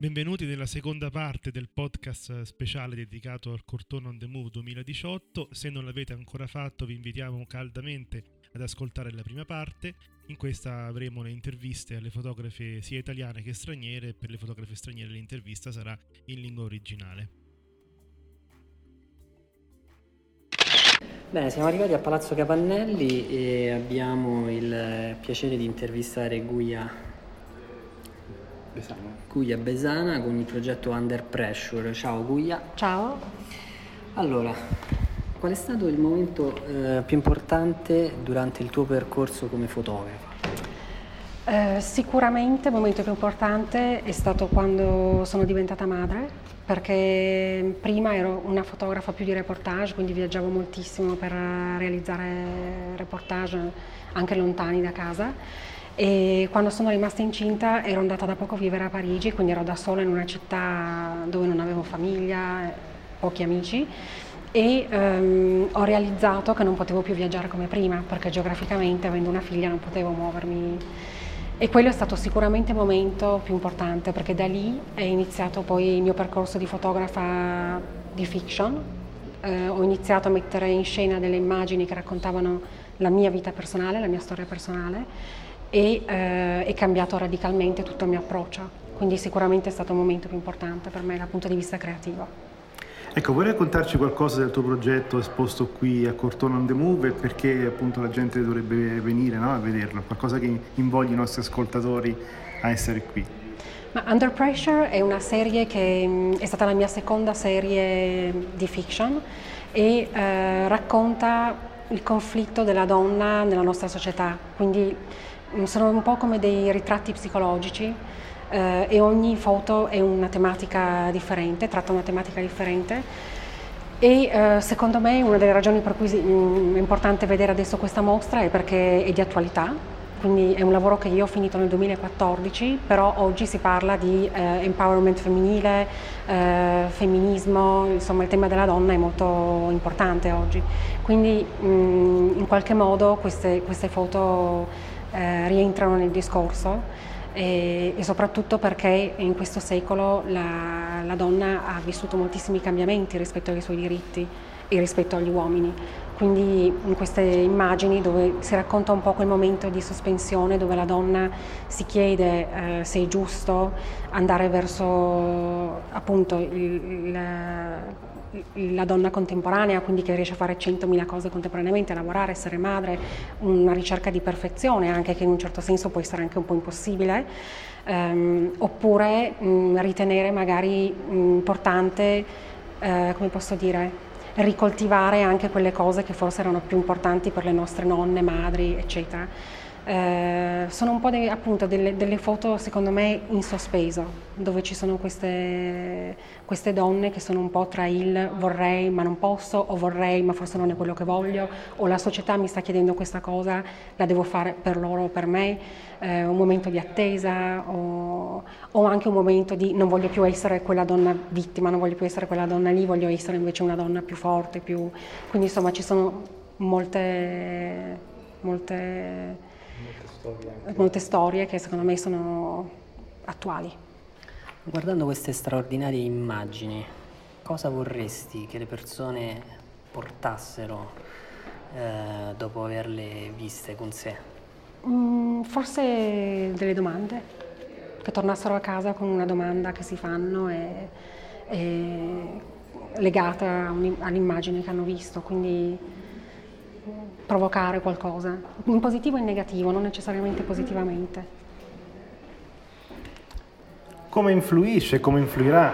Benvenuti nella seconda parte del podcast speciale dedicato al Cortone on the Move 2018. Se non l'avete ancora fatto, vi invitiamo caldamente ad ascoltare la prima parte. In questa avremo le interviste alle fotografe sia italiane che straniere per le fotografe straniere l'intervista sarà in lingua originale. Bene, siamo arrivati a Palazzo Capannelli e abbiamo il piacere di intervistare Guia Besana. Guia Besana con il progetto Under Pressure. Ciao Guia. Ciao. Allora, qual è stato il momento eh, più importante durante il tuo percorso come fotografa? Eh, sicuramente il momento più importante è stato quando sono diventata madre, perché prima ero una fotografa più di reportage, quindi viaggiavo moltissimo per realizzare reportage anche lontani da casa e quando sono rimasta incinta ero andata da poco a vivere a Parigi, quindi ero da sola in una città dove non avevo famiglia, pochi amici. E um, ho realizzato che non potevo più viaggiare come prima perché geograficamente avendo una figlia non potevo muovermi. E quello è stato sicuramente il momento più importante perché da lì è iniziato poi il mio percorso di fotografa di fiction. Eh, ho iniziato a mettere in scena delle immagini che raccontavano la mia vita personale, la mia storia personale e eh, è cambiato radicalmente tutto il mio approccio, quindi sicuramente è stato un momento più importante per me dal punto di vista creativo. Ecco, vuoi raccontarci qualcosa del tuo progetto esposto qui a Cortona on the Move e perché appunto la gente dovrebbe venire no, a vederlo? Qualcosa che invogli i nostri ascoltatori a essere qui. Ma Under Pressure è una serie che mm, è stata la mia seconda serie di fiction e eh, racconta il conflitto della donna nella nostra società, quindi sono un po' come dei ritratti psicologici eh, e ogni foto è una tematica differente, tratta una tematica differente e eh, secondo me una delle ragioni per cui mm, è importante vedere adesso questa mostra è perché è di attualità, quindi è un lavoro che io ho finito nel 2014, però oggi si parla di eh, empowerment femminile, eh, femminismo, insomma il tema della donna è molto importante oggi. Quindi mh, mm, in qualche modo queste, queste foto eh, rientrano nel discorso e, e, soprattutto perché in questo secolo la, la donna ha vissuto moltissimi cambiamenti rispetto ai suoi diritti e rispetto agli uomini. Quindi in queste immagini dove si racconta un po' quel momento di sospensione dove la donna si chiede eh, se è giusto andare verso appunto il, il, la donna contemporanea, quindi che riesce a fare 100.000 cose contemporaneamente, a lavorare, essere madre, una ricerca di perfezione anche che in un certo senso può essere anche un po' impossibile, um, oppure um, ritenere magari um, importante, uh, come posso dire, ricoltivare anche quelle cose che forse erano più importanti per le nostre nonne, madri, eccetera. Eh, sono un po' de, appunto delle, delle, foto secondo me in sospeso, dove ci sono queste, queste, donne che sono un po' tra il vorrei ma non posso o vorrei ma forse non è quello che voglio o la società mi sta chiedendo questa cosa, la devo fare per loro o per me, eh, un momento di attesa o, o, anche un momento di non voglio più essere quella donna vittima, non voglio più essere quella donna lì, voglio essere invece una donna più forte, più... quindi insomma ci sono molte... molte storie molte storie che secondo me sono attuali. Guardando queste straordinarie immagini, cosa vorresti che le persone portassero eh, dopo averle viste con sé? Mm, forse delle domande, che tornassero a casa con una domanda che si fanno e, e legata all'immagine che hanno visto, quindi provocare qualcosa, in positivo e in negativo, non necessariamente positivamente. Come influisce, come influirà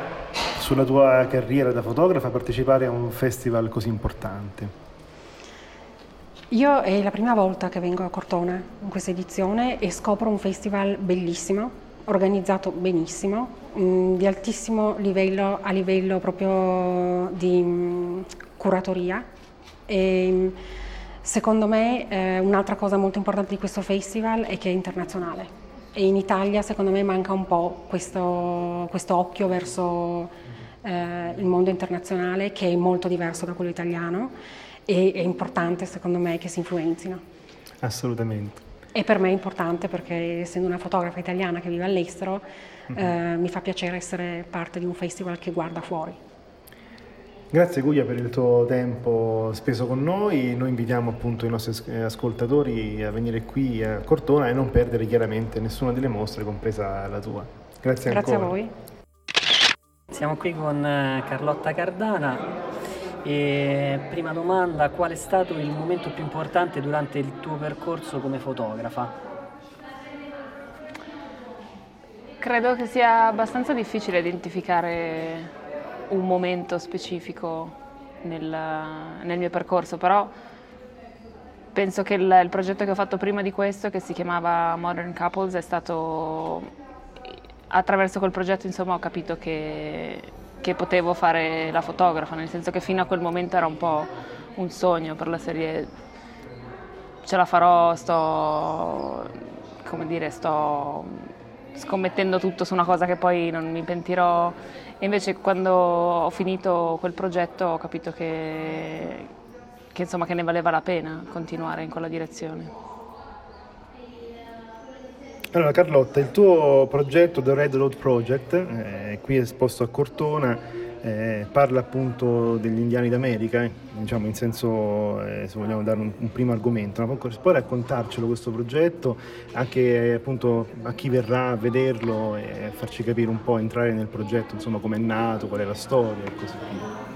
sulla tua carriera da fotografa partecipare a un festival così importante? Io è la prima volta che vengo a Cortona in questa edizione e scopro un festival bellissimo, organizzato benissimo, mm, di altissimo livello a livello proprio di mm, curatoria. E, Secondo me eh, un'altra cosa molto importante di questo festival è che è internazionale e in Italia secondo me manca un po' questo, questo occhio verso eh, il mondo internazionale che è molto diverso da quello italiano e è importante secondo me che si influenzino. Assolutamente. e per me è importante perché essendo una fotografa italiana che vive all'estero mm-hmm. eh, mi fa piacere essere parte di un festival che guarda fuori. Grazie Guglia per il tuo tempo speso con noi, noi invitiamo appunto i nostri ascoltatori a venire qui a Cortona e non perdere chiaramente nessuna delle mostre, compresa la tua. Grazie, Grazie ancora. a voi. Siamo qui con eh, Carlotta Cardana e prima domanda, qual è stato il momento più importante durante il tuo percorso come fotografa? Credo che sia abbastanza difficile identificare un momento specifico nel, nel mio percorso, però penso che il, il, progetto che ho fatto prima di questo, che si chiamava Modern Couples, è stato attraverso quel progetto insomma ho capito che, che potevo fare la fotografa, nel senso che fino a quel momento era un po' un sogno per la serie. Ce la farò, sto come dire, sto scommettendo tutto su una cosa che poi non mi pentirò e invece quando ho finito quel progetto ho capito che, che, insomma, che ne valeva la pena continuare in quella direzione. Allora Carlotta, il tuo progetto The Red Road Project, eh, qui esposto a Cortona, eh, parla appunto degli indiani d'America, eh, diciamo in senso, eh, se vogliamo dare un, un primo argomento, ma puoi, puoi raccontarcelo questo progetto anche appunto a chi verrà a vederlo e farci capire un po', entrare nel progetto, insomma come è nato, qual è la storia e così via.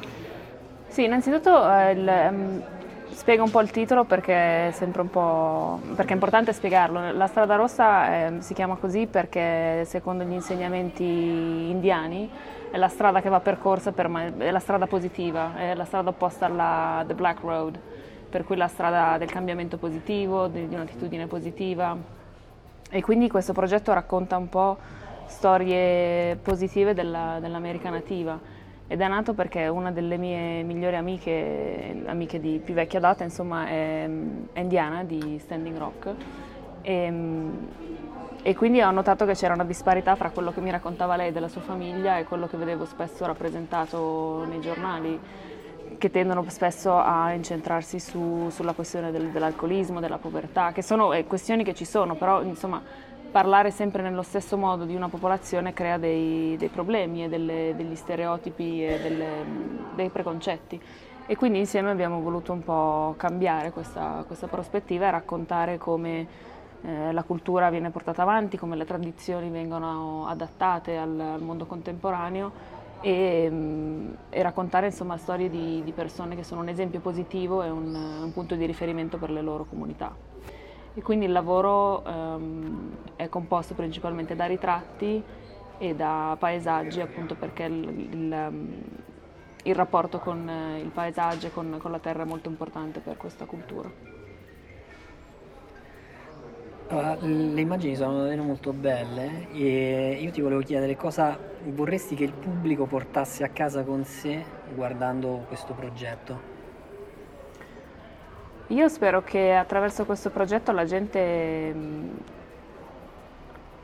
Sì, innanzitutto eh, il, um, spiego un po' il titolo perché è sempre un po'... perché è importante spiegarlo. La strada rossa eh, si chiama così perché secondo gli insegnamenti indiani è la strada che va percorsa, per, è la strada positiva, è la strada opposta alla The Black Road, per cui la strada del cambiamento positivo, di, di un'attitudine positiva. E quindi questo progetto racconta un po' storie positive della, dell'America nativa ed è nato perché una delle mie migliori amiche, amiche di più vecchia data, insomma, è, è indiana di Standing Rock. E, e quindi ho notato che c'era una disparità fra quello che mi raccontava lei della sua famiglia e quello che vedevo spesso rappresentato nei giornali, che tendono spesso a incentrarsi su, sulla questione del, dell'alcolismo, della povertà, che sono eh, questioni che ci sono, però insomma parlare sempre nello stesso modo di una popolazione crea dei, dei problemi e delle, degli stereotipi e delle, dei preconcetti. E quindi insieme abbiamo voluto un po' cambiare questa, questa prospettiva e raccontare come eh, la cultura viene portata avanti, come le tradizioni vengono adattate al, al mondo contemporaneo e, mm, e raccontare insomma, storie di, di, persone che sono un esempio positivo e un, un, punto di riferimento per le loro comunità. E quindi il lavoro um, è composto principalmente da ritratti e da paesaggi appunto perché il, il, mm, il rapporto con il paesaggio e con, con la terra è molto importante per questa cultura. Allora, le immagini sono davvero molto belle e io ti volevo chiedere cosa vorresti che il pubblico portasse a casa con sé guardando questo progetto. Io spero che attraverso questo progetto la gente mm,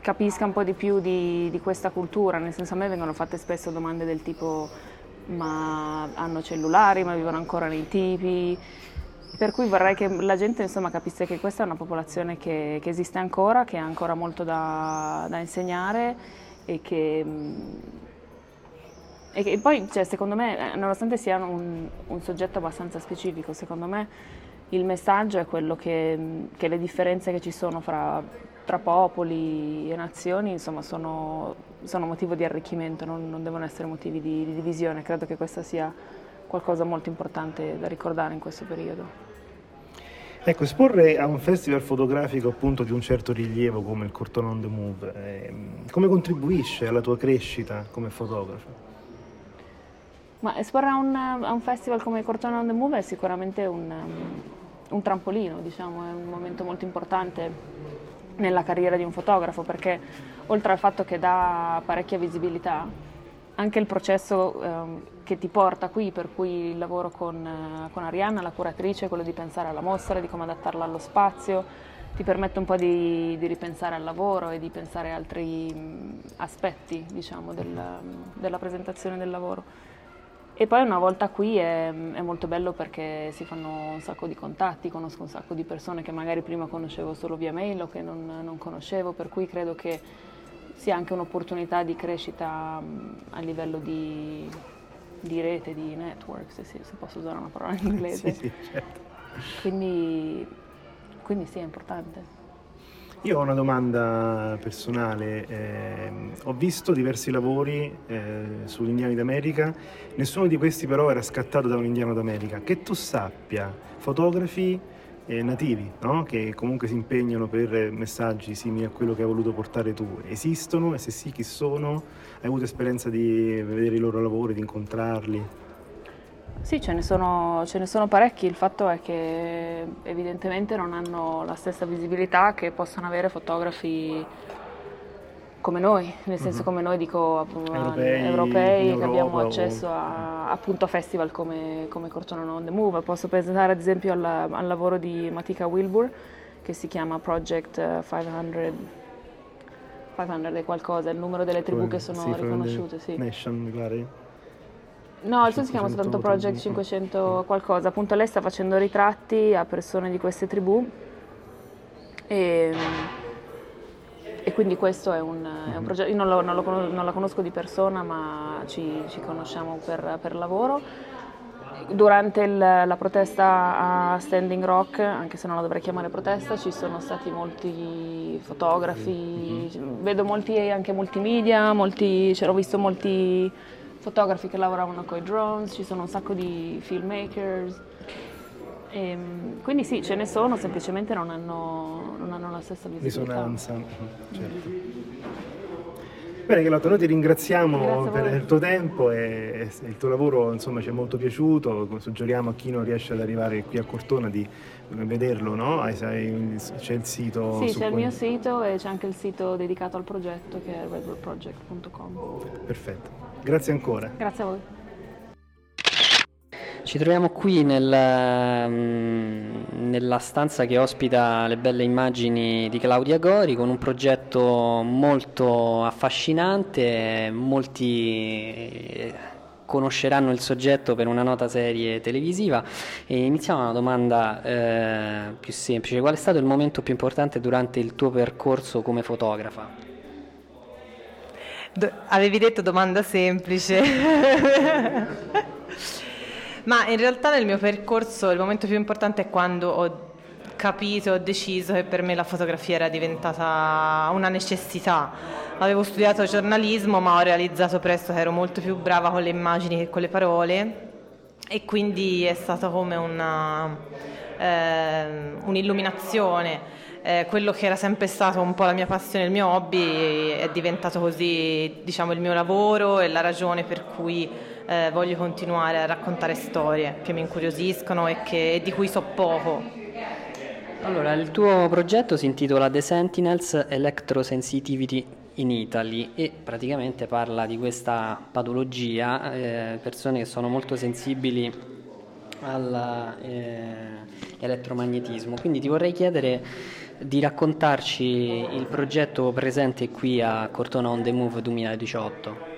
capisca un po' di più di, di, questa cultura, nel senso a me vengono fatte spesso domande del tipo ma hanno cellulari, ma vivono ancora nei tipi, per cui vorrei che la gente insomma, capisse che questa è una popolazione che, che esiste ancora, che ha ancora molto da, da insegnare e che, e che poi cioè, secondo me, eh, nonostante sia un, un, soggetto abbastanza specifico, secondo me il messaggio è quello che, che le differenze che ci sono fra, tra popoli e nazioni insomma, sono, sono, motivo di arricchimento, non, non devono essere motivi di, di divisione. Credo che questa sia qualcosa molto importante da ricordare in questo periodo. Ecco, esporre a un festival fotografico appunto di un certo rilievo come il Cortona on the Move, eh, come contribuisce alla tua crescita come fotografa? Ma esporre a un, a un, festival come il Cortona on the Move è sicuramente un, un trampolino, diciamo, è un momento molto importante nella carriera di un fotografo perché oltre al fatto che dà parecchia visibilità, anche il processo ehm, che ti porta qui, per cui il lavoro con, eh, con Arianna, la curatrice, quello di pensare alla mostra, di come adattarla allo spazio, ti permette un po' di, di ripensare al lavoro e di pensare a altri mh, aspetti diciamo, del, della presentazione del lavoro. E poi una volta qui è, è, molto bello perché si fanno un sacco di contatti, conosco un sacco di persone che magari prima conoscevo solo via mail o che non, non conoscevo, per cui credo che sia anche un'opportunità di crescita a livello di, di rete, di network, se, se, posso usare una parola in inglese. sì, sì, certo. quindi, quindi sì, è importante. Io ho una domanda personale, eh, ho visto diversi lavori eh, sugli indiani d'America, nessuno di questi però era scattato da un indiano d'America. Che tu sappia, fotografi eh, nativi, no? che comunque si impegnano per messaggi simili a quello che hai voluto portare tu, esistono e se sì chi sono? Hai avuto esperienza di vedere i loro lavori, di incontrarli? Sì, ce ne, sono, ce ne, sono, parecchi, il fatto è che evidentemente non hanno la stessa visibilità che possono avere fotografi come noi, nel senso uh-huh. come noi dico europei, europei che abbiamo accesso a, appunto a festival come, come Cortona on the Move. Posso pensare ad esempio al, al lavoro di Matika Wilbur che si chiama Project 500 500 e qualcosa, il numero delle tribù che sono riconosciute. Sì. Nation, magari. No, il suo si chiama soltanto Project 500 qualcosa, appunto lei sta facendo ritratti a persone di queste tribù e, e quindi questo è un, un mhm. progetto, io non, lo, non, lo, non, la conosco di persona ma ci, ci conosciamo per, per, lavoro. Durante il, la protesta a Standing Rock, anche se non la dovrei chiamare protesta, ci sono stati molti fotografi, mm-hmm. vedo molti anche multimedia, molti, cioè, ho visto molti fotografi che lavoravano con i drones, ci sono un sacco di filmmakers. E, ehm, quindi sì, ce ne sono, semplicemente non hanno, non hanno la stessa visibilità. Risonanza, certo. Bene Chilotta, noi ti ringraziamo per il tuo tempo e il tuo lavoro insomma, ci è molto piaciuto, suggeriamo a chi non riesce ad arrivare qui a Cortona di vederlo, no? C'è il sito? Sì, c'è il mio sito e c'è anche il sito dedicato al progetto che è redbullproject.com. Perfetto. Grazie ancora. Grazie a voi. Ci troviamo qui nel, mm, nella stanza che ospita le belle immagini di Claudia Gori con un progetto molto affascinante, molti eh, conosceranno il soggetto per una nota serie televisiva e iniziamo una domanda eh, più semplice. Qual è stato il momento più importante durante il tuo percorso come fotografa? Do- avevi detto domanda semplice. Ma in realtà nel mio percorso il momento più importante è quando ho capito, ho deciso che per me la fotografia era diventata una necessità. Avevo studiato giornalismo ma ho realizzato presto che ero molto più brava con le immagini che con le parole e quindi è stata come una, eh, un'illuminazione eh, quello che era sempre stato un po' la mia passione, il mio hobby, è diventato così diciamo, il mio lavoro e la ragione per cui eh, voglio continuare a raccontare storie che mi incuriosiscono e, che, di cui so poco. Allora, il tuo progetto si intitola The Sentinels Electrosensitivity in Italy e praticamente parla di questa patologia, eh, persone che sono molto sensibili all'elettromagnetismo. Eh, Quindi ti vorrei chiedere di raccontarci il progetto presente qui a Cortona on the Move 2018.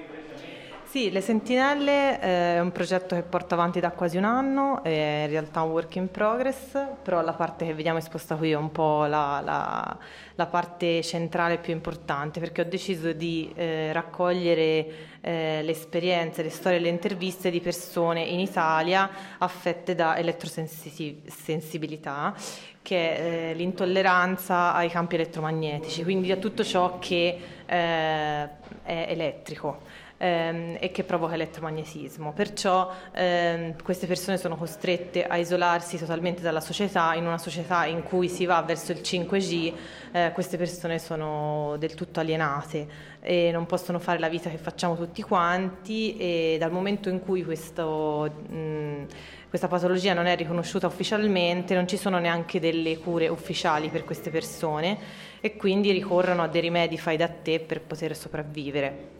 Sì, Le Sentinelle eh, è un progetto che porto avanti da quasi un anno, è in realtà un work in progress, però la parte che vediamo esposta qui è un po' la, la, la parte centrale più importante perché ho deciso di eh, raccogliere eh, le esperienze, le storie e le interviste di persone in Italia affette da elettrosensibilità che è eh, l'intolleranza ai campi elettromagnetici, quindi a tutto ciò che eh, è elettrico ehm, e che provoca elettromagnetismo. Perciò ehm, queste persone sono costrette a isolarsi totalmente dalla società, in una società in cui si va verso il 5G, eh, queste persone sono del tutto alienate e non possono fare la vita che facciamo tutti quanti e dal momento in cui questo... Mh, questa patologia non è riconosciuta ufficialmente, non ci sono neanche delle cure ufficiali per queste persone e quindi ricorrono a dei rimedi fai da te per poter sopravvivere.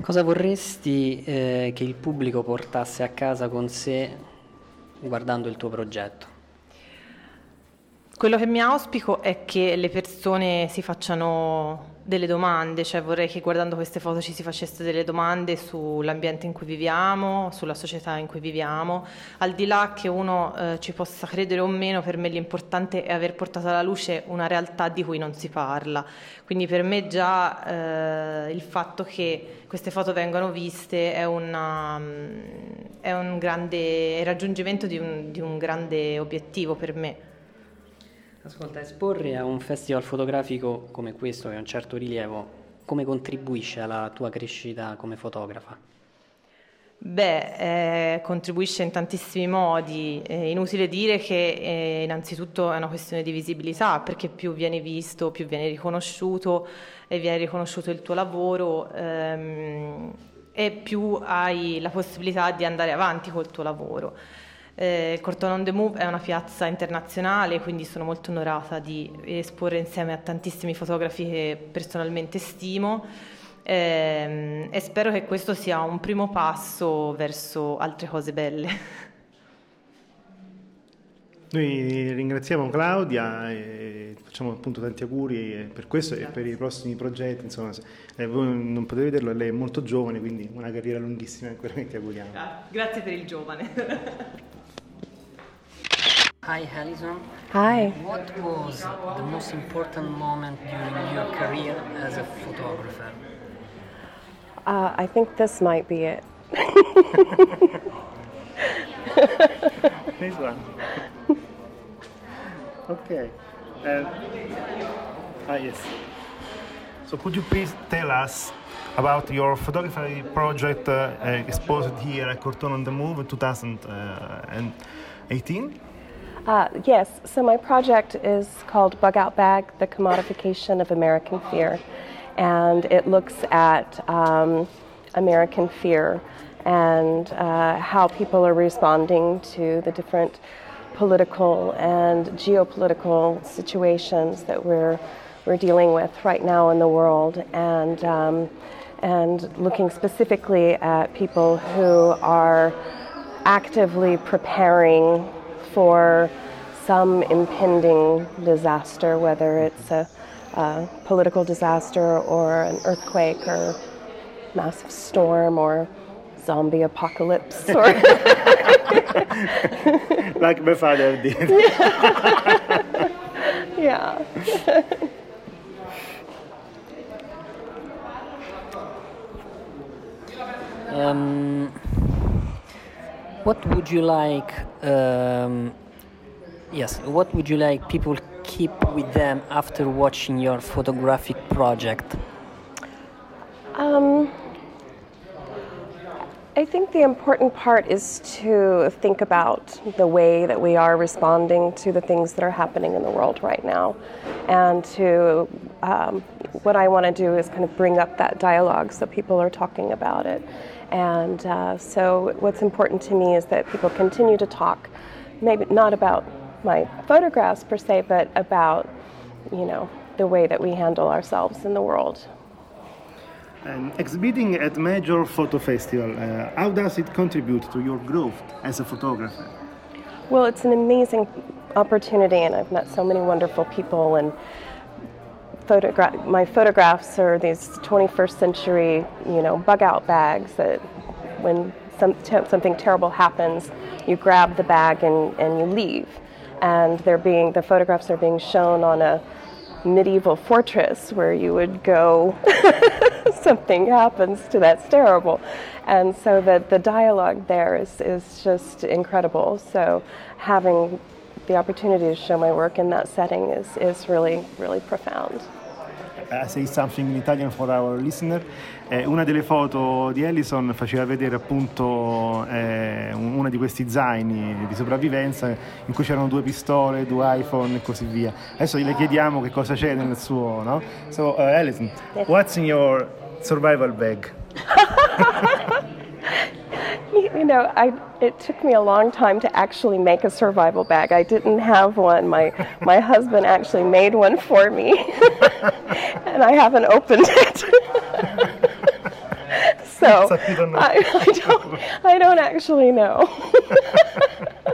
Cosa vorresti eh, che il pubblico portasse a casa con sé guardando il tuo progetto? Quello che mi auspico è che le persone si facciano delle domande, cioè vorrei che guardando queste foto ci si facesse delle domande sull'ambiente in cui viviamo, sulla società in cui viviamo, al di là che uno eh, ci possa credere o meno, per me l'importante è aver portato alla luce una realtà di cui non si parla. Quindi per me già eh, il fatto che queste foto vengano viste è, una, è un grande è raggiungimento di un, di un grande obiettivo per me. Ascolta, esporre a un festival fotografico come questo, che ha un certo rilievo, come contribuisce alla tua crescita come fotografa? Beh, eh, contribuisce in tantissimi modi. È inutile dire che eh, innanzitutto è una questione di visibilità, perché più vieni visto, più vieni riconosciuto e viene riconosciuto il tuo lavoro ehm, e più hai la possibilità di andare avanti col tuo lavoro. Eh, Corton on the Move è una piazza internazionale, quindi sono molto onorata di esporre insieme a tantissimi fotografi che personalmente stimo eh, e spero che questo sia un primo passo verso altre cose belle. Noi ringraziamo Claudia e facciamo appunto tanti auguri per questo Grazie. e per i prossimi progetti. Insomma, eh, voi non potete vederlo, lei è molto giovane, quindi una carriera lunghissima ancora ti auguriamo. Grazie per il giovane. Hi, Alison. Hi. What was the most important moment during your career as a photographer? Uh, I think this might be it. this one. okay. Uh, ah, yes. So, could you please tell us about your photography project uh, exposed here at Cortona on the Move in 2018? Uh, yes, so my project is called Bug Out Bag The Commodification of American Fear. And it looks at um, American fear and uh, how people are responding to the different political and geopolitical situations that we're, we're dealing with right now in the world. And, um, and looking specifically at people who are actively preparing for some impending disaster, whether it's a, a, political disaster or an earthquake or massive storm or zombie apocalypse. Or like my father did. yeah. um, what would you like? Um, yes, what would you like people keep with them after watching your photographic project? Um, I think the important part is to think about the way that we are responding to the things that are happening in the world right now. And to, um, what I want to do is kind of bring up that dialogue so people are talking about it. And uh, so, what's important to me is that people continue to talk, maybe not about my photographs per se, but about, you know, the way that we handle ourselves in the world. And exhibiting at major photo festival, uh, how does it contribute to your growth as a photographer? Well, it's an amazing opportunity, and I've met so many wonderful people. And photogra- my photographs are these 21st century, you know, bug out bags that when some, something terrible happens, you grab the bag and, and you leave. And they're being the photographs are being shown on a medieval fortress where you would go something happens to that's terrible. And so the, the dialogue there is, is just incredible. So having the opportunity to show my work in that setting is, is really really profound. I say something in Italian for our listener. Eh, una delle foto di Ellison faceva vedere appunto eh, una di questi zaini di sopravvivenza in cui c'erano due pistole, due iPhone e così via. Adesso le chiediamo che cosa c'è nel suo, no? So, uh, Ellison, what's in your survival bag? you know, I, it took me a long time to actually make a survival bag. I didn't have one. My, my husband actually made one for me, and I haven't opened it. so, I, I, don't, I don't actually know.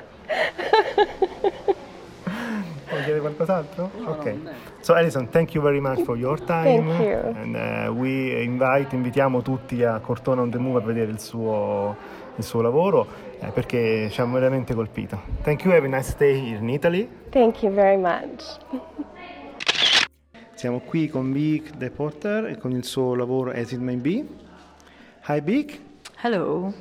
qualcos'altro? ok. So Alison, thank you very much for your time. Thank you. And uh, we invite, invitiamo tutti a Cortona on the Move a vedere il suo, il suo lavoro eh, perché ci ha veramente colpito. Thank you, have a nice here in Italy. Thank you very much. Siamo qui con Vic De Porter e con il suo lavoro As It May Be. Hi Bieke. Hello.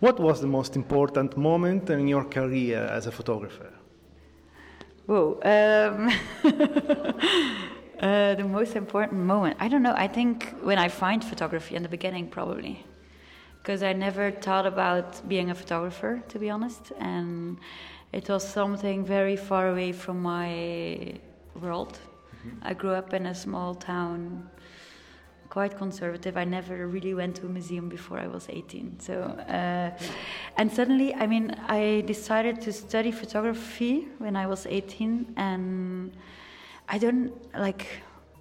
What was the most important moment in your career as a photographer? Whoa. Um, uh, the most important moment. I don't know. I think when I find photography in the beginning, probably. Because I never thought about being a photographer, to be honest. And it was something very far away from my world. I grew up in a small town, quite conservative. I never really went to a museum before I was 18. So, uh, and suddenly, I mean, I decided to study photography when I was 18, and I don't like.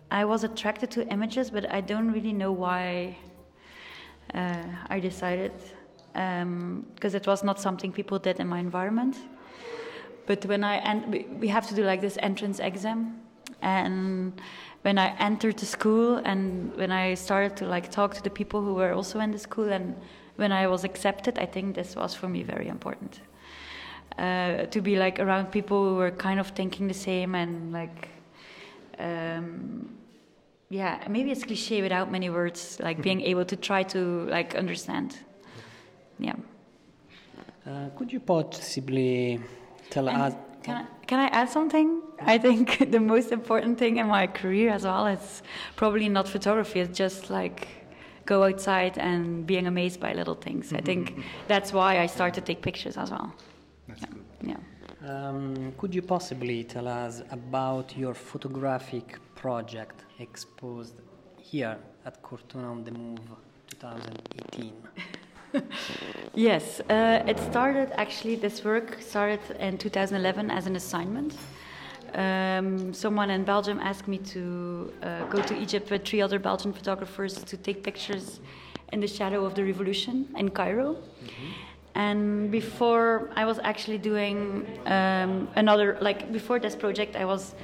I was attracted to images, but I don't really know why uh, I decided because it was not something people did in my environment. But when I and we- we have to do like this entrance exam, and when I entered the school and when I started to like talk to the people who were also in the school and when I was accepted, I think this was for me very important. Uh, to be like around people who were kind of thinking the same and like um, yeah maybe it's cliche without many words like being able to try to like understand yeah Uh, could you possibly tell And us? Can I, can I add something? I think the most important thing in my career as well is probably not photography. It's just like go outside and being amazed by little things. I think that's why I start to take pictures as well. That's yeah. good. yeah. Um, could you possibly tell us about your photographic project exposed here at Cortona on the Move 2018? Yes, uh, it started actually, this work started in 2011 as an assignment. Um, someone in Belgium asked me to uh, go to Egypt with three other Belgian photographers to take pictures in the shadow of the revolution in Cairo. And before I was actually doing um, another, like before this project, I was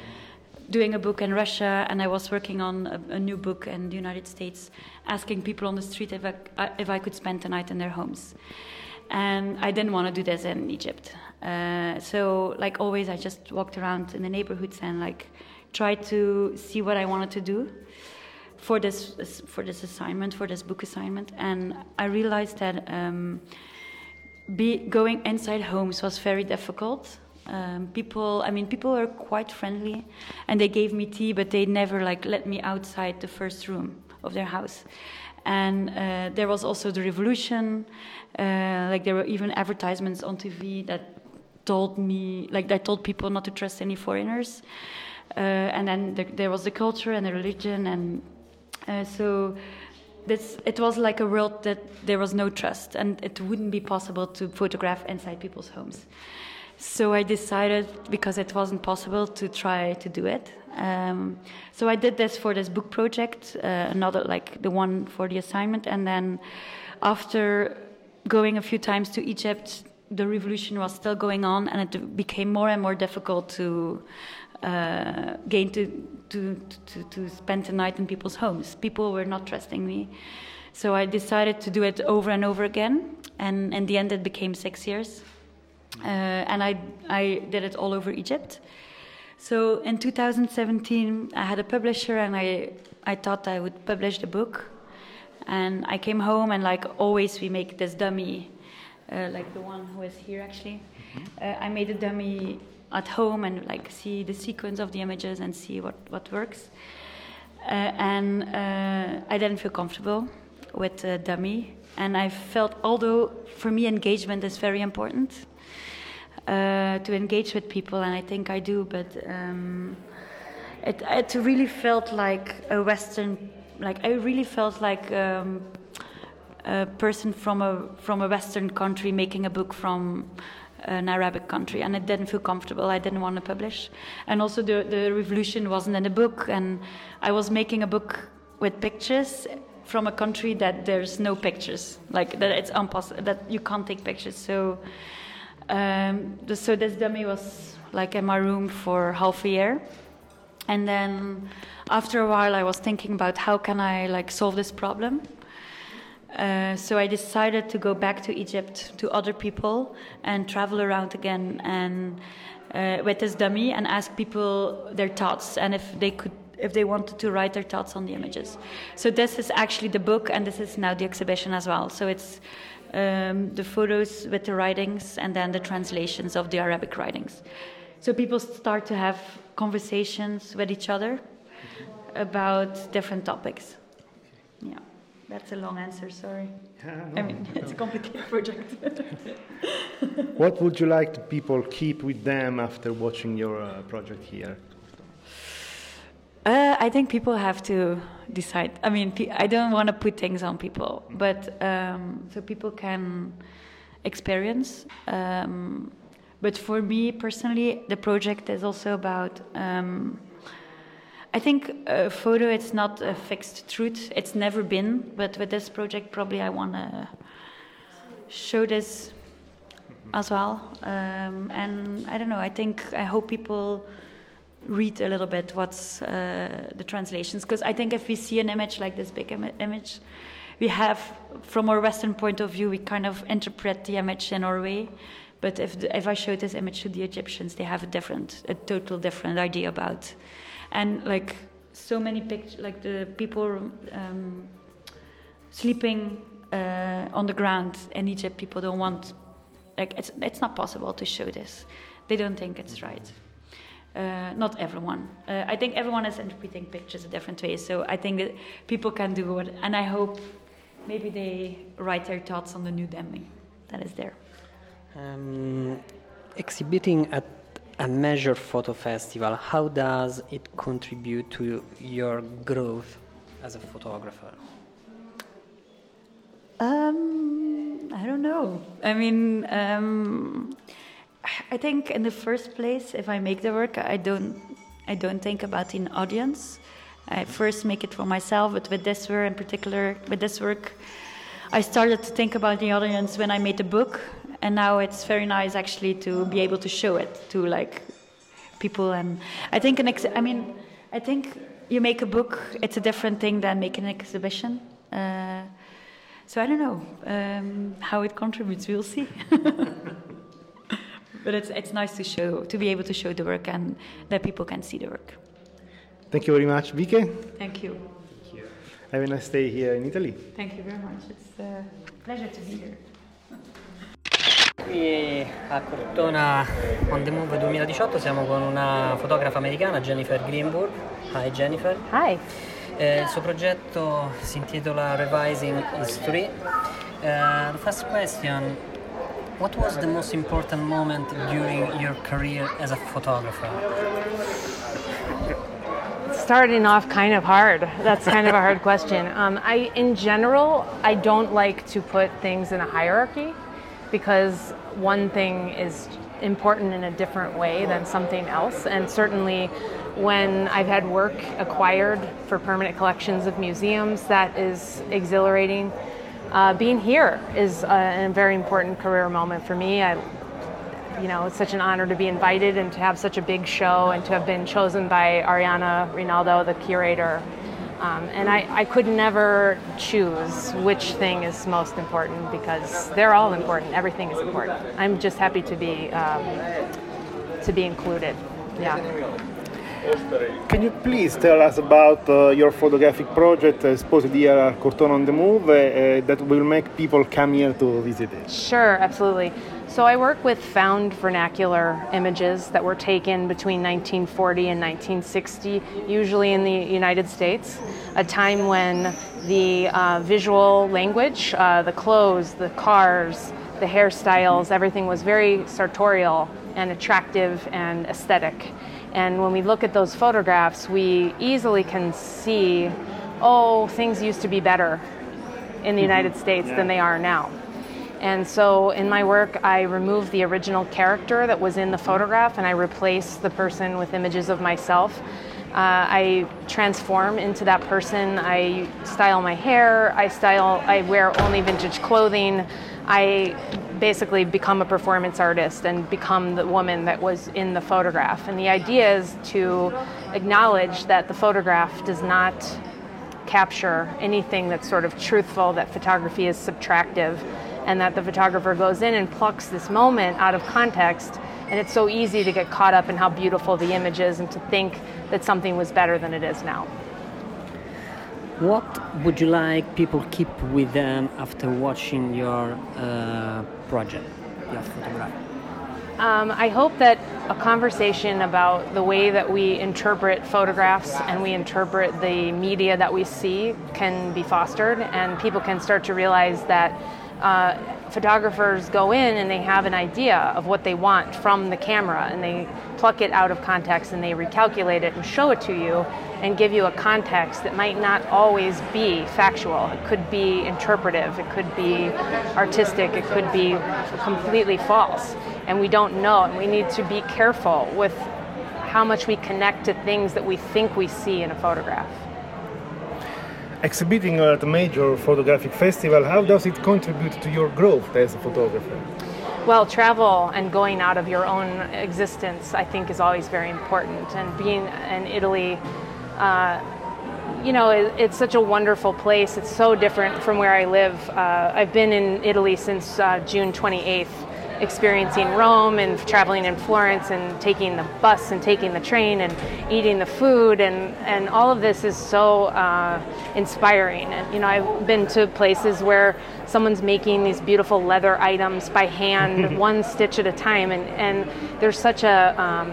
doing a book in Russia and I was working on a, a new book in the United States, asking people on the street if I, uh, if I could spend the night in their homes. And I didn't want to do this in Egypt. Uh, so, like always, I just walked around in the neighborhoods and like tried to see what I wanted to do for this for this assignment, for this book assignment. And I realized that um, be, going inside homes was very difficult. Um, people, I mean, people were quite friendly, and they gave me tea, but they never like let me outside the first room of their house. And uh, there was also the revolution. Uh, like there were even advertisements on TV that told me, like that told people not to trust any foreigners. Uh, and then there, there was the culture and the religion, and uh, so this it was like a world that there was no trust, and it wouldn't be possible to photograph inside people's homes. So I decided, because it wasn't possible, to try to do it. Um, so I did this for this book project, uh, another like the one for the assignment, and then after going a few times to Egypt, the revolution was still going on, and it became more and more difficult to uh, gain to, to to to spend the night in people's homes. People were not trusting me, so I decided to do it over and over again, and in the end, it became six years. Uh, and I, I did it all over Egypt. So in 2017, I had a publisher, and I, I thought I would publish the book. And I came home, and like always, we make this dummy, uh, like the one who is here actually. Uh, I made a dummy at home and like see the sequence of the images and see what, what works. Uh, and uh, I didn't feel comfortable with the dummy. And I felt, although for me engagement is very important, uh, to engage with people, and I think I do, but um, it, it really felt like a Western, like I really felt like um, a person from a from a Western country making a book from an Arabic country, and it didn't feel comfortable. I didn't want to publish, and also the the revolution wasn't in the book, and I was making a book with pictures from a country that there's no pictures, like that it's impossible that you can't take pictures. So. Um, so this dummy was like in my room for half a year. And then after a while, I was thinking about how can I like solve this problem. Uh, so I decided to go back to Egypt to other people and travel around again and uh, with this dummy and ask people their thoughts and if they could if they wanted to write their thoughts on the images. So this is actually the book and this is now the exhibition as well. So it's um, the photos with the writings and then the translations of the Arabic writings. So people start to have conversations with each other about different topics. Yeah. That's a long answer, sorry. Yeah, no, I mean, it's a complicated project. what would you like the people keep with them after watching your uh, project here? Uh, I think people have to decide. I mean, I don't want to put things on people, but um, so people can experience. Um, but for me personally, the project is also about. Um, I think a photo it's not a fixed truth. It's never been, but with this project, probably I want to show this as well. Um, and I don't know. I think I hope people read a little bit what's uh, the translations because I think if we see an image like this big Im- image, we have from our Western point of view we kind of interpret the image in our way. But if if I show this image to the Egyptians, they have a different, a total different idea about and like so many pictures, like the people um, sleeping uh, on the ground in Egypt. People don't want, like it's it's not possible to show this. They don't think it's right. Uh, not everyone. Uh, I think everyone is interpreting pictures a different way. So I think that people can do it, and I hope maybe they write their thoughts on the new dummy that is there. Um, exhibiting at a major photo festival, how does it contribute to your growth as a photographer? Um, I don't know. I mean, um, I think in the first place, if I make the work, I don't, I don't think about an audience. I first make it for myself, but with this work in particular, with this work, I started to think about the audience when I made the book, and now it's very nice actually to be able to show it to like people. And i think an ex- i mean i think you make a book it's a different thing than making an exhibition. Uh, so i don't know um, how it contributes we'll see but it's, it's nice to show to be able to show the work and that people can see the work thank you very much Vike thank you have a nice stay here in Italy thank you very much it's a pleasure to be here Qui a Cortona on the Move 2018 siamo con una fotografa americana, Jennifer Greenburg. Hi Jennifer. Hi. Eh, il suo progetto si intitola Revising History. Uh, the first question, what was the most important moment during your career as a photographer? Starting off kind of hard. That's kind of a hard question. Um, I, in general, I don't like to put things in a hierarchy because one thing is important in a different way than something else. And certainly, when I've had work acquired for permanent collections of museums, that is exhilarating. Uh, being here is a, a, very important career moment for me. I, you know, it's such an honor to be invited and to have such a big show and to have been chosen by Arianna Rinaldo, the curator. Um, and I, I could never choose which thing is most important because they're all important. Everything is important. I'm just happy to be um, to be included. Yeah. Can you please tell us about uh, your photographic project exposed here at Cortona on the Move uh, that will make people come here to visit it? Sure, absolutely. So I work with found vernacular images that were taken between 1940 and 1960, usually in the United States, a time when the uh, visual language, uh, the clothes, the cars, the hairstyles, everything was very sartorial and attractive and aesthetic. And when we look at those photographs, we easily can see, oh, things used to be better in the United States than they are now. And so in my work, I remove the original character that was in the photograph and I replace the person with images of myself. Uh, I transform into that person. I style my hair. I style. I wear only vintage clothing. I basically become a performance artist and become the woman that was in the photograph. And the idea is to acknowledge that the photograph does not capture anything that's sort of truthful, that photography is subtractive, and that the photographer goes in and plucks this moment out of context. And it's so easy to get caught up in how beautiful the image is and to think that something was better than it is now. What would you like people keep with them after watching your uh, project, your photograph? Um, I hope that a conversation about the way that we interpret photographs and we interpret the media that we see can be fostered, and people can start to realize that uh, photographers go in and they have an idea of what they want from the camera and they pluck it out of context and they recalculate it and show it to you and give you a context that might not always be factual. It could be interpretive, it could be artistic, it could be completely false. And we don't know, and we need to be careful with how much we connect to things that we think we see in a photograph exhibiting at a major photographic festival, how does it contribute to your growth as a photographer? Well, travel and going out of your own existence, I think, is always very important. And being in Italy, uh, you know, it, it's such a wonderful place. It's so different from where I live. Uh, I've been in Italy since uh, June 28th experiencing Rome and traveling in Florence and taking the bus and taking the train and eating the food and, and all of this is so uh, inspiring. And you know, I've been to places where someone's making these beautiful leather items by hand, one stitch at a time, and, and there's such a um,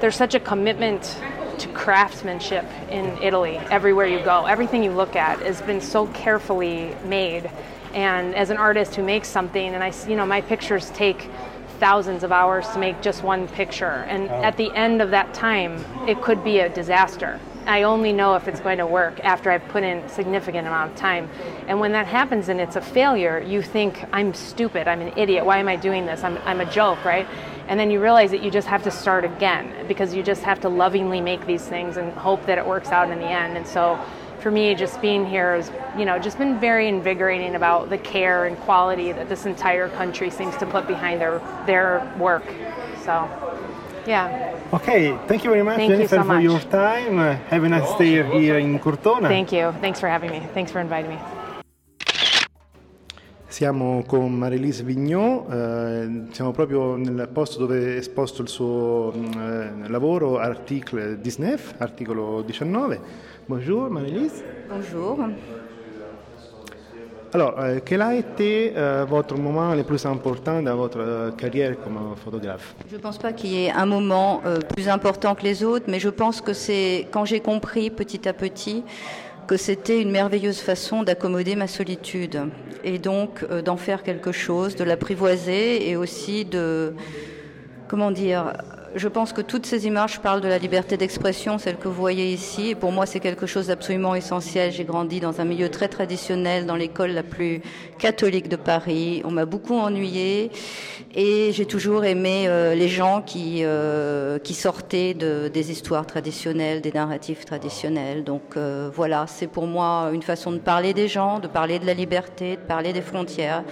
there's such a commitment to craftsmanship in Italy everywhere you go. Everything you look at has been so carefully made and as an artist who makes something, and I, you know, my pictures take thousands of hours to make just one picture. And oh. at the end of that time, it could be a disaster. I only know if it's going to work after I've put in a significant amount of time. And when that happens and it's a failure, you think, I'm stupid, I'm an idiot, why am I doing this? I'm, I'm a joke, right? And then you realize that you just have to start again because you just have to lovingly make these things and hope that it works out in the end. And so for me, just being here has, you know, just been very invigorating about the care and quality that this entire country seems to put behind their their work. So, yeah. Okay, thank you very much, thank Jennifer, you so much. for your time. Uh, have a nice day here in Cortona. Thank you. Thanks for having me. Thanks for inviting me. Siamo con Marylise Vigneau, eh, siamo proprio nel posto dove è esposto il suo eh, lavoro, article 19, articolo 19. Bonjour Marilise. Bonjour. Alors, euh, quel a été euh, votre moment le plus important dans votre euh, carrière comme photographe? Je ne pense pas qu'il y ait un moment plus important que les autres, mais je pense que c'est quand j'ai compris petit à petit que c'était une merveilleuse façon d'accommoder ma solitude et donc d'en faire quelque chose, de l'apprivoiser et aussi de, comment dire, je pense que toutes ces images parlent de la liberté d'expression, celle que vous voyez ici. Et pour moi, c'est quelque chose d'absolument essentiel. J'ai grandi dans un milieu très traditionnel, dans l'école la plus catholique de Paris. On m'a beaucoup ennuyé et j'ai toujours aimé euh, les gens qui, euh, qui sortaient de, des histoires traditionnelles, des narratifs traditionnels. Donc euh, voilà, c'est pour moi une façon de parler des gens, de parler de la liberté, de parler des frontières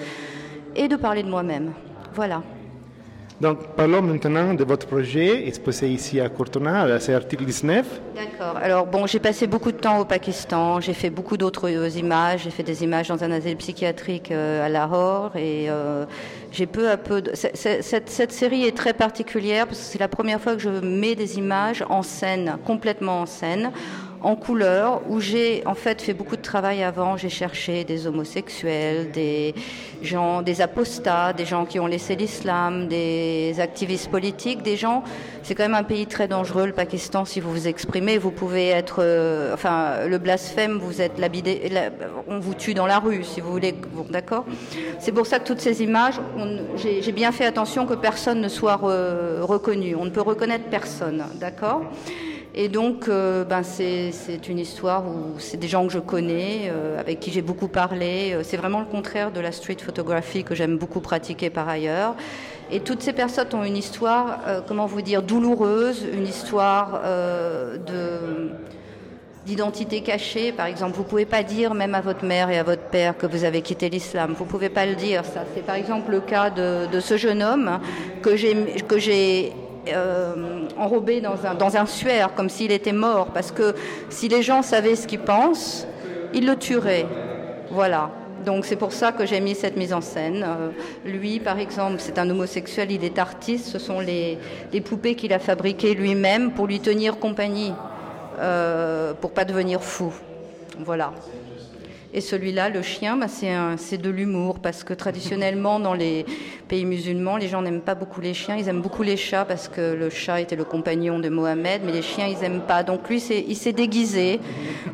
et de parler de moi-même. Voilà. Donc, parlons maintenant de votre projet exposé ici à Cortona, c'est article 19. D'accord. Alors, bon, j'ai passé beaucoup de temps au Pakistan, j'ai fait beaucoup d'autres images, j'ai fait des images dans un asile psychiatrique euh, à Lahore et euh, j'ai peu à peu. De... Cette, cette, série est très particulière parce que c'est la première fois que je mets des images en scène, complètement en scène en couleur, où j'ai en fait fait beaucoup de travail avant. J'ai cherché des homosexuels, des gens, des apostats, des gens qui ont laissé l'islam, des activistes politiques, des gens. C'est quand même un pays très dangereux, le Pakistan. Si vous vous exprimez, vous pouvez être, euh, enfin, le blasphème, vous êtes labidé, la, on vous tue dans la rue, si vous voulez. D'accord. C'est pour ça que toutes ces images, j'ai bien fait attention que personne ne soit re, reconnu. On ne peut reconnaître personne, d'accord. Et donc, euh, ben c'est une histoire où c'est des gens que je connais, euh, avec qui j'ai beaucoup parlé. C'est vraiment le contraire de la street photography que j'aime beaucoup pratiquer par ailleurs. Et toutes ces personnes ont une histoire, euh, comment vous dire, douloureuse, une histoire de d'identité cachée. Par exemple, vous pouvez pas dire, même à votre mère et à votre père, que vous avez quitté l'islam. Vous pouvez pas le dire, ça. C'est par exemple le cas de, ce jeune homme que j'ai euh, enrobé dans un, dans un suaire, comme s'il était mort. Parce que si les gens savaient ce qu'ils pensent, ils le tueraient. Voilà. Donc c'est pour ça que j'ai mis cette mise en scène. Euh, lui, par exemple, c'est un homosexuel, il est artiste. Ce sont les, les poupées qu'il a fabriquées lui-même pour lui tenir compagnie euh, pour pas devenir fou. Voilà. Et celui-là, le chien, bah, c'est de l'humour, parce que traditionnellement, dans les pays musulmans, les gens n'aiment pas beaucoup les chiens, ils aiment beaucoup les chats, parce que le chat était le compagnon de Mohamed, mais les chiens, ils n'aiment pas. Donc lui, il s'est déguisé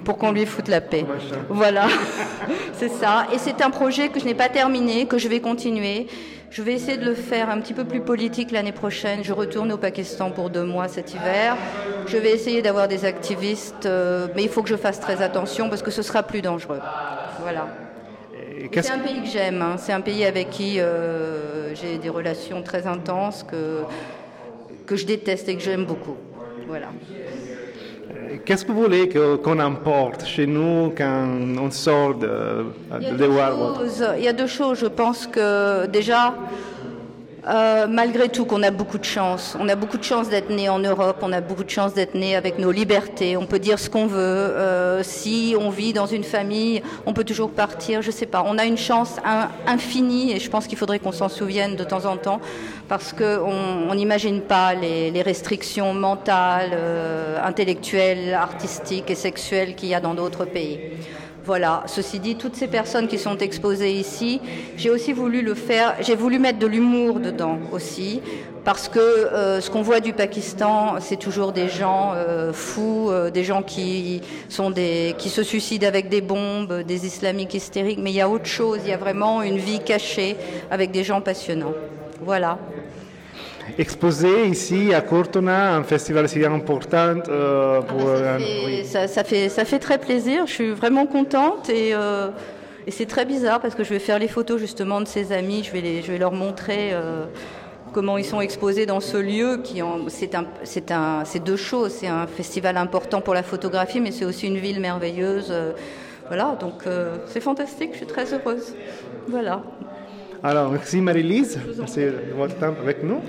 pour qu'on lui foute la paix. Voilà, c'est ça. Et c'est un projet que je n'ai pas terminé, que je vais continuer. Je vais essayer de le faire un petit peu plus politique l'année prochaine. Je retourne au Pakistan pour deux mois cet hiver. Je vais essayer d'avoir des activistes, euh, mais il faut que je fasse très attention parce que ce sera plus dangereux. Voilà. C'est un pays que j'aime. Hein. C'est un pays avec qui euh, j'ai des relations très intenses que, que je déteste et que j'aime beaucoup. Voilà. Qu'est-ce que vous voulez qu'on emporte chez nous quand on sort de, de Il y a deux choses. Je pense que déjà, euh, malgré tout qu'on a beaucoup de chance. On a beaucoup de chance d'être né en Europe, on a beaucoup de chance d'être né avec nos libertés, on peut dire ce qu'on veut. Euh, si on vit dans une famille, on peut toujours partir, je sais pas. On a une chance infinie et je pense qu'il faudrait qu'on s'en souvienne de temps en temps parce qu'on n'imagine pas les, restrictions mentales, euh, intellectuelles, artistiques et sexuelles qu'il y a dans d'autres pays. Voilà. Ceci dit, toutes ces personnes qui sont exposées ici, j'ai aussi voulu le faire. J'ai voulu mettre de l'humour dedans aussi, parce que euh, ce qu'on voit du Pakistan, c'est toujours des gens euh, fous, euh, des gens qui sont des, qui se suicident avec des bombes, des islamiques hystériques. Mais il y a autre chose. Il y a vraiment une vie cachée avec des gens passionnants. Voilà exposé ici à Cortona, un festival si important. Euh, pour, ah bah, ça, fait, ça, fait, très plaisir, je suis vraiment contente et, euh, et c'est très bizarre parce que je vais faire les photos justement de ces amis, je vais, les, je vais leur montrer euh, comment ils sont exposés dans ce lieu. Qui c'est, un, c'est, un, c'est deux choses, c'est un festival important pour la photographie mais c'est aussi une ville merveilleuse. voilà, donc c'est fantastique, je suis très heureuse. Voilà. Alors, merci Marie-Lise, merci de votre temps avec nous.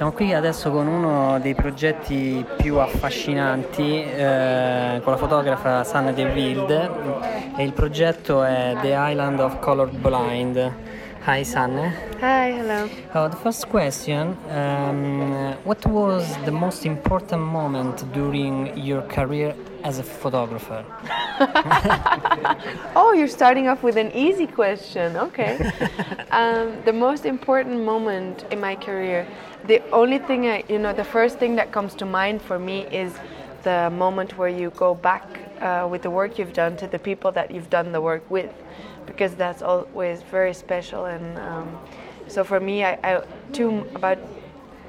Siamo qui adesso con uno dei progetti più affascinanti eh, con la fotografa Sanna De Wild e il progetto è The Island of Colored Blind. Hi Sanne. Hi, hello. Uh, the first question um, What was the most important moment during your career as a photographer? oh, you're starting off with an easy question. Okay. um, the most important moment in my career the only thing I, you know, the first thing that comes to mind for me is the moment where you go back uh, with the work you've done to the people that you've done the work with, because that's always very special. And um, so for me, I, I, two about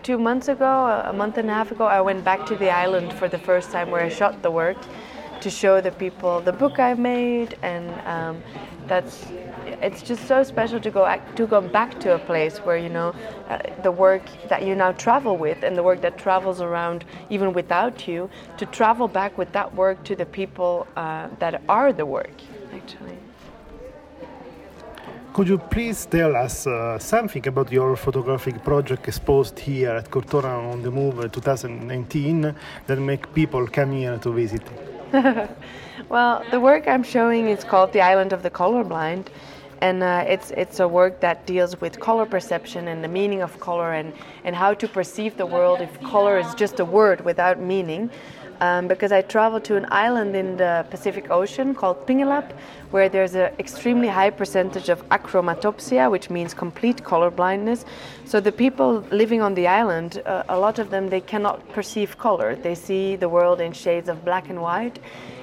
two months ago, a month and a half ago, I went back to the island for the first time where I shot the work to show the people the book I made, and um, that's it's just so special to go to go back to a place where you know uh, the work that you now travel with and the work that travels around even without you to travel back with that work to the people uh, that are the work actually could you please tell us uh, something about your photographic project exposed here at Cortona on the Move 2019 that make people come here to visit? well, the work I'm showing is called The Island of the Colorblind, and uh, it's it's a work that deals with color perception and the meaning of color and and how to perceive the world if color is just a word without meaning. Um, because I traveled to an island in the Pacific Ocean called Pingelap, where there's an extremely high percentage of achromatopsia, which means complete color blindness. So the people living on the island, uh, a lot of them, they cannot perceive color. They see the world in shades of black and white.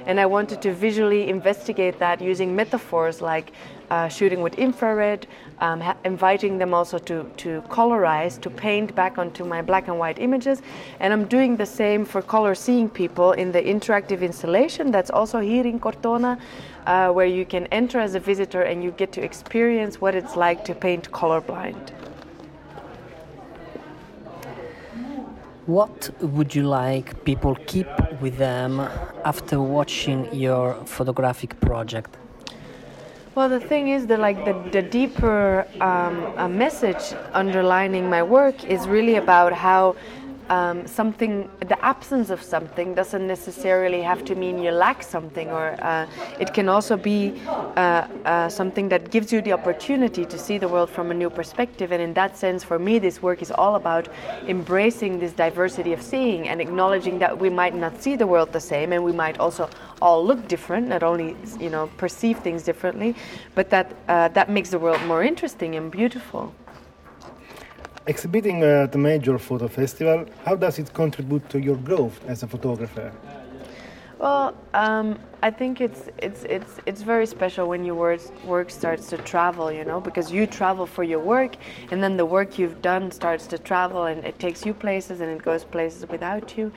And I wanted to visually investigate that using metaphors like uh, shooting with infrared, um, inviting them also to, to colorize, to paint back onto my black and white images. And I'm doing the same for color seeing people in the interactive installation that's also here in Cortona, uh, where you can enter as a visitor and you get to experience what it's like to paint colorblind. What would you like people keep with them after watching your photographic project? Well, the thing is that like the, the deeper um, message underlining my work is really about how um, something, the absence of something doesn't necessarily have to mean you lack something, or uh, it can also be uh, uh, something that gives you the opportunity to see the world from a new perspective. And in that sense, for me, this work is all about embracing this diversity of seeing and acknowledging that we might not see the world the same, and we might also all look different, not only you know perceive things differently, but that uh, that makes the world more interesting and beautiful. Exhibiting at a major photo festival, how does it contribute to your growth as a photographer? Well, um, I think it's it's it's it's very special when your work work starts to travel, you know, because you travel for your work, and then the work you've done starts to travel, and it takes you places, and it goes places without you.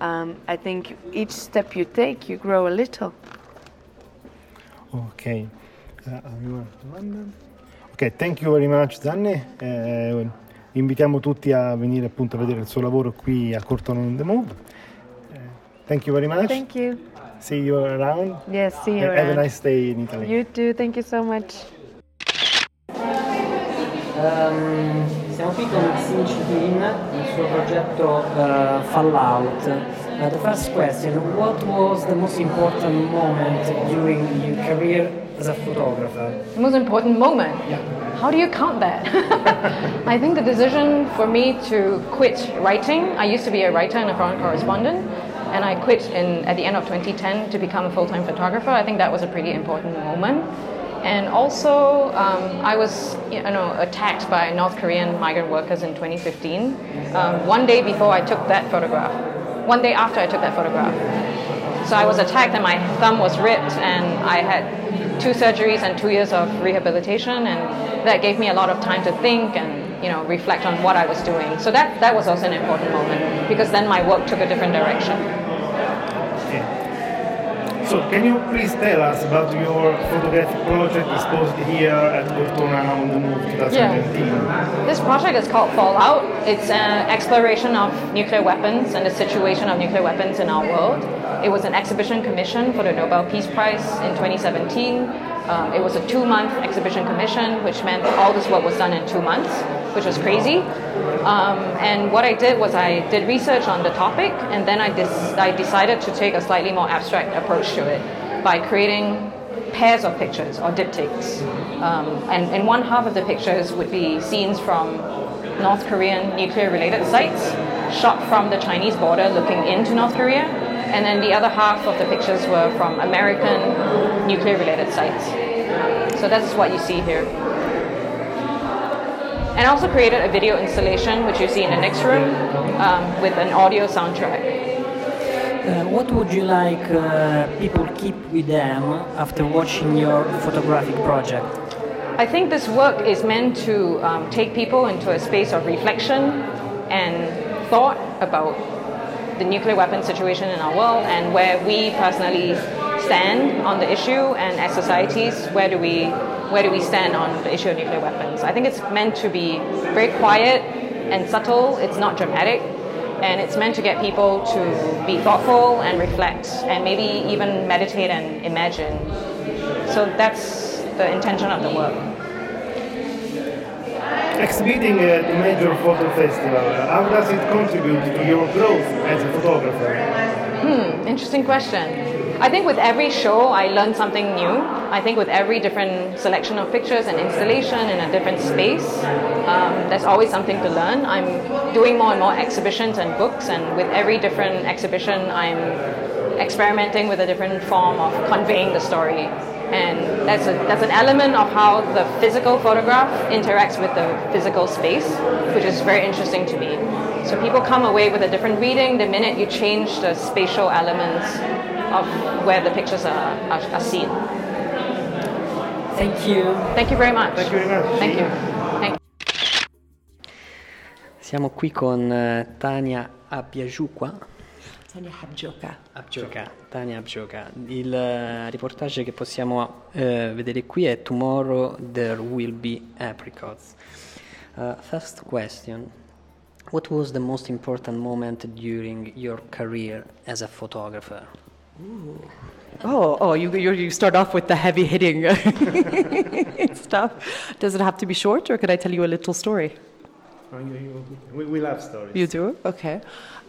Um, I think each step you take, you grow a little. Okay. Uh, okay, thank you very much, Sanne. Uh, invitiamo tutti a venire appunto a vedere il suo lavoro qui a Corton on the Move. Uh, thank you very much. Thank you. See you around. Yes, see you Have around. Have a nice day in Italy. You too, thank you so much. Um, siamo qui con Sim Chi Yin, il suo progetto uh, Fallout. Uh, the first question, what was the most important moment during your career as a photographer? The most important moment? Yeah. How do you count that? I think the decision for me to quit writing, I used to be a writer and a foreign correspondent, and I quit in, at the end of 2010 to become a full-time photographer. I think that was a pretty important moment. And also, um, I was you know, attacked by North Korean migrant workers in 2015. Um, one day before I took that photograph, one day after I took that photograph. So I was attacked and my thumb was ripped, and I had two surgeries and two years of rehabilitation, and that gave me a lot of time to think and you know reflect on what I was doing. So that that was also an important moment because then my work took a different direction. So, can you please tell us about your photographic project exposed here at Cortona on the Move 2019? Yeah. This project is called Fallout. It's an exploration of nuclear weapons and the situation of nuclear weapons in our world. It was an exhibition commission for the Nobel Peace Prize in 2017. Um, it was a two month exhibition commission, which meant all this work was done in two months, which was crazy. Um, and what I did was I did research on the topic, and then I, I decided to take a slightly more abstract approach to it by creating pairs of pictures or diptychs. Um, and, and one half of the pictures would be scenes from North Korean nuclear related sites shot from the Chinese border looking into North Korea. And then the other half of the pictures were from American nuclear related sites. So that's what you see here. And I also created a video installation, which you see in the next room, um, with an audio soundtrack. Uh, what would you like uh, people keep with them after watching your photographic project? I think this work is meant to um, take people into a space of reflection and thought about the nuclear weapon situation in our world and where we personally stand on the issue and as societies where do we where do we stand on the issue of nuclear weapons? I think it's meant to be very quiet and subtle. It's not dramatic. And it's meant to get people to be thoughtful and reflect and maybe even meditate and imagine. So that's the intention of the work Exhibiting at major photo festival, how does it contribute to your growth as a photographer? Hmm, interesting question. I think with every show, I learn something new. I think with every different selection of pictures and installation in a different space, um, there's always something to learn. I'm doing more and more exhibitions and books, and with every different exhibition, I'm experimenting with a different form of conveying the story. And that's, a, that's an element of how the physical photograph interacts with the physical space, which is very interesting to me. So people come away with a different reading the minute you change the spatial elements of where the pictures are, are, are seen. Thank you. Thank you very much. Thank you very much. Thank you. Thank you. Siamo qui con uh, Tanya Habjouqa. Tanya Habjouqa. Habjouqa. Tanya Habjouqa. Il uh, riportage che possiamo uh, vedere qui è Tomorrow There Will Be Apricots. first question. what was the most important moment during your career as a photographer? Ooh. Oh, oh, you, you, you start off with the heavy hitting stuff. Does it have to be short, or could I tell you a little story? We, we love stories. You do? Okay.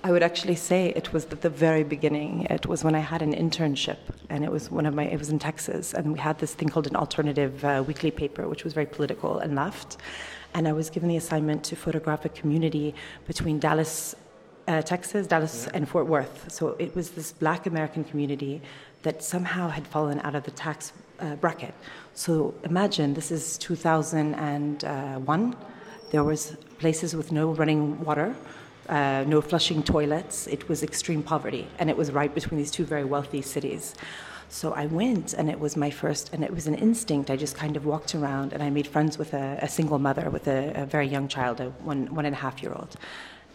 I would actually say it was at the very beginning. It was when I had an internship, and it was one of my. It was in Texas, and we had this thing called an alternative uh, weekly paper, which was very political and left. And I was given the assignment to photograph a community between Dallas, uh, Texas, Dallas, and Fort Worth. So it was this Black American community that somehow had fallen out of the tax uh, bracket. So imagine this is 2001. There was places with no running water uh, no flushing toilets. It was extreme poverty, and it was right between these two very wealthy cities. So I went, and it was my first, and it was an instinct. I just kind of walked around, and I made friends with a, a single mother with a, a, very young child, a one one and a half year old.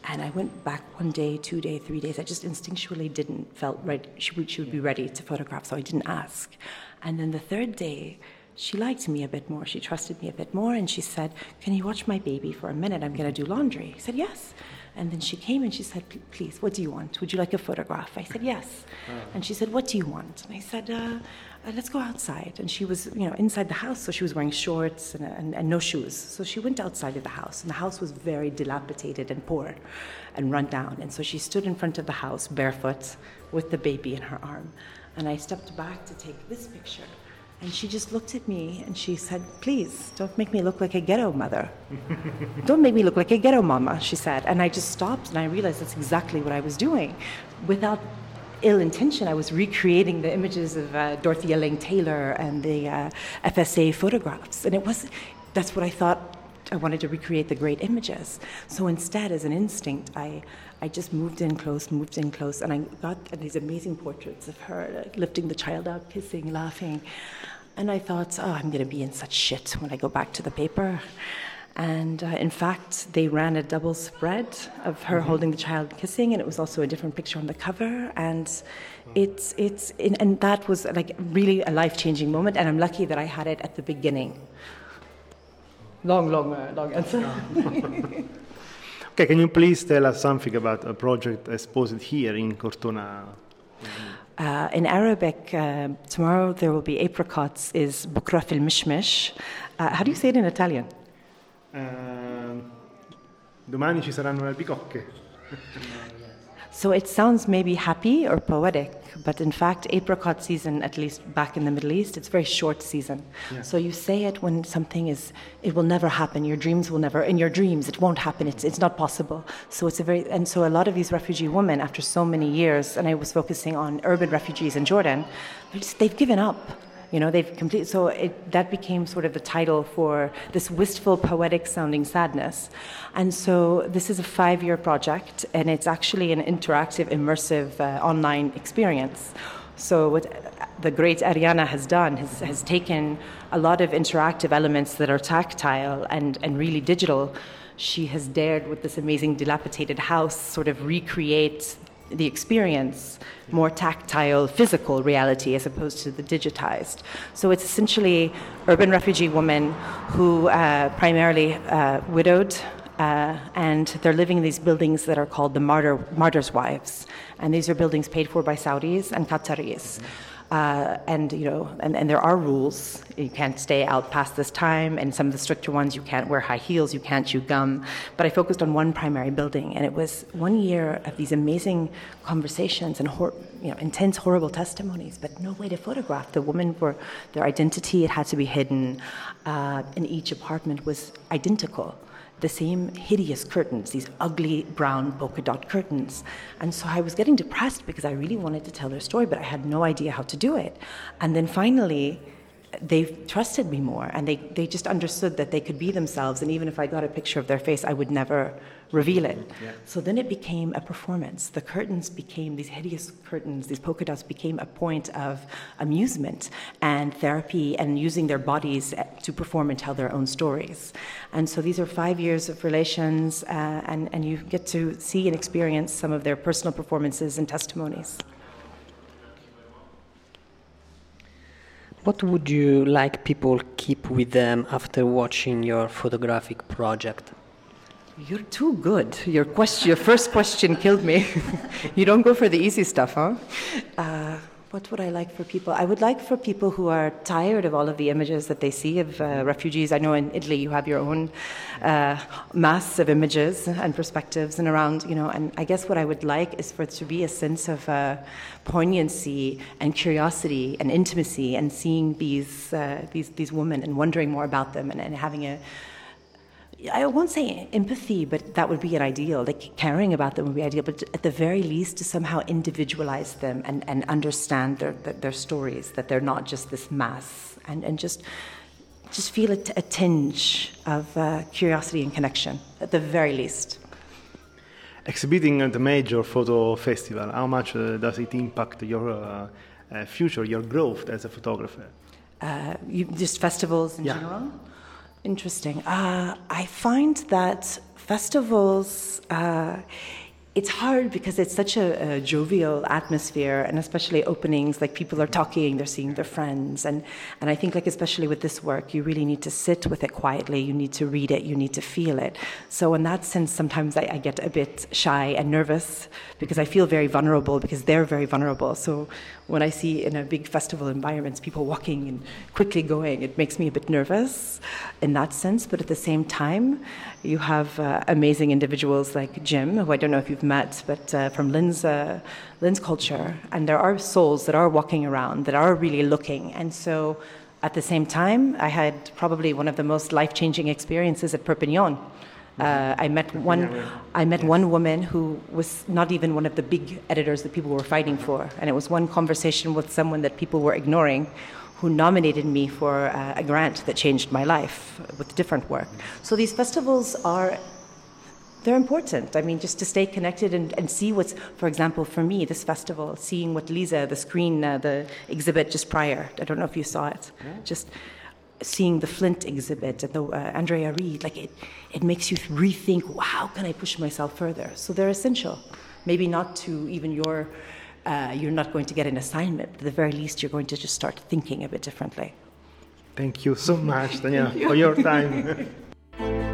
And I went back one day, two day, three days. I just instinctually didn't felt right. She would, she would be ready to photograph, so I didn't ask. And then the third day, she liked me a bit more. She trusted me a bit more, and she said, "Can you watch my baby for a minute? I'm going to do laundry." I said, "Yes." And then she came and she said, Please, what do you want? Would you like a photograph? I said, Yes. Oh. And she said, What do you want? And I said, uh, uh, Let's go outside. And she was, you know, inside the house, so she was wearing shorts and, and, and no shoes. So she went outside of the house, and the house was very dilapidated and poor and run down. And so she stood in front of the house barefoot with the baby in her arm. And I stepped back to take this picture. And she just looked at me and she said, Please, don't make me look like a ghetto mother. don't make me look like a ghetto mama, she said. And I just stopped and I realized that's exactly what I was doing. Without ill intention, I was recreating the images of uh, Dorothea Lange Taylor and the uh, FSA photographs. And it was, that's what I thought I wanted to recreate the great images. So instead, as an instinct, I, I just moved in close, moved in close, and I got these amazing portraits of her like, lifting the child up, kissing, laughing. And I thought, oh, I'm going to be in such shit when I go back to the paper. And uh, in fact, they ran a double spread of her mm-hmm. holding the child kissing, and it was also a different picture on the cover. And it's, it's, and that was like really a life changing moment. And I'm lucky that I had it at the beginning. Long, long, uh, long answer. okay, can you please tell us something about a project exposed here in Cortona? Uh, in Arabic, uh, tomorrow there will be apricots, is bukra fil mishmish. Uh, how do you say it in Italian? Uh, domani ci saranno le albicocche. So it sounds maybe happy or poetic, but in fact, apricot season, at least back in the Middle East, it's a very short season. Yeah. So you say it when something is, it will never happen. Your dreams will never, in your dreams, it won't happen. It's, it's not possible. So it's a very, and so a lot of these refugee women, after so many years, and I was focusing on urban refugees in Jordan, they've given up you know, they've completed, so it, that became sort of the title for this wistful, poetic sounding sadness. And so this is a five year project, and it's actually an interactive, immersive uh, online experience. So what the great Arianna has done has, has taken a lot of interactive elements that are tactile and, and really digital. She has dared, with this amazing dilapidated house, sort of recreate the experience more tactile, physical reality as opposed to the digitized. So it's essentially urban refugee women who uh, primarily uh, widowed. Uh, and they're living in these buildings that are called the martyr, martyrs' wives, and these are buildings paid for by Saudis and Qataris. Uh, and you know, and, and there are rules. You can't stay out past this time, and some of the stricter ones, you can't wear high heels, you can't chew gum. But I focused on one primary building, and it was one year of these amazing conversations and hor- you know, intense, horrible testimonies, but no way to photograph the women. Were their identity; it had to be hidden. Uh, and each apartment was identical the same hideous curtains, these ugly brown polka dot curtains. And so I was getting depressed because I really wanted to tell their story, but I had no idea how to do it. And then finally, they trusted me more and they, they just understood that they could be themselves. And even if I got a picture of their face, I would never reveal it. Yeah. So then it became a performance. The curtains became these hideous curtains, these polka dots became a point of amusement and therapy and using their bodies to perform and tell their own stories. And so these are five years of relations, uh, and, and you get to see and experience some of their personal performances and testimonies. What would you like people keep with them after watching your photographic project? You're too good. Your question, your first question killed me. you don't go for the easy stuff, huh? Uh, what would I like for people? I would like for people who are tired of all of the images that they see of uh, refugees. I know in Italy you have your own uh, mass of images and perspectives and around, you know, and I guess what I would like is for it to be a sense of uh, poignancy and curiosity and intimacy and seeing these, uh, these, these women and wondering more about them and, and having a I won't say empathy, but that would be an ideal. Like caring about them would be ideal, but at the very least, to somehow individualize them and, and understand their, their stories, that they're not just this mass, and, and just just feel a, a tinge of uh, curiosity and connection, at the very least. Exhibiting at the major photo festival, how much uh, does it impact your uh, uh future, your growth as a photographer? Uh, you, just festivals in yeah. general? Interesting. Uh, I find that festivals, uh, it's hard because it's such a, a, jovial atmosphere, and especially openings, like people are talking, they're seeing their friends, and and I think like especially with this work, you really need to sit with it quietly. You need to read it. You need to feel it. So in that sense, sometimes I, I get a bit shy and nervous because I feel very vulnerable because they're very vulnerable. So when I see in a big festival environments people walking and quickly going, it makes me a bit nervous in that sense. But at the same time, you have uh, amazing individuals like Jim, who I don't know if you've met, but uh, from Lynn's, uh, LensCulture. And there are souls that are walking around, that are really looking. And so at the same time, I had probably one of the most life changing experiences at Perpignan uh, I met one. I met one woman who was not even one of the big editors that people were fighting for, and it was one conversation with someone that people were ignoring, who nominated me for uh, a grant that changed my life with different work. So these festivals are. They're important. I mean, just to stay connected and, and see what's, for example, for me, this festival, seeing what Lisa, the screen, uh, the exhibit just prior, I don't know if you saw it, yeah. just seeing the Flint exhibit and the uh, Andrea Reed, like it, it makes you rethink, how can I push myself further? So they're essential. Maybe not to even your, uh, you're not going to get an assignment, but at the very least, you're going to just start thinking a bit differently. Thank you so much, Daniela, for your time.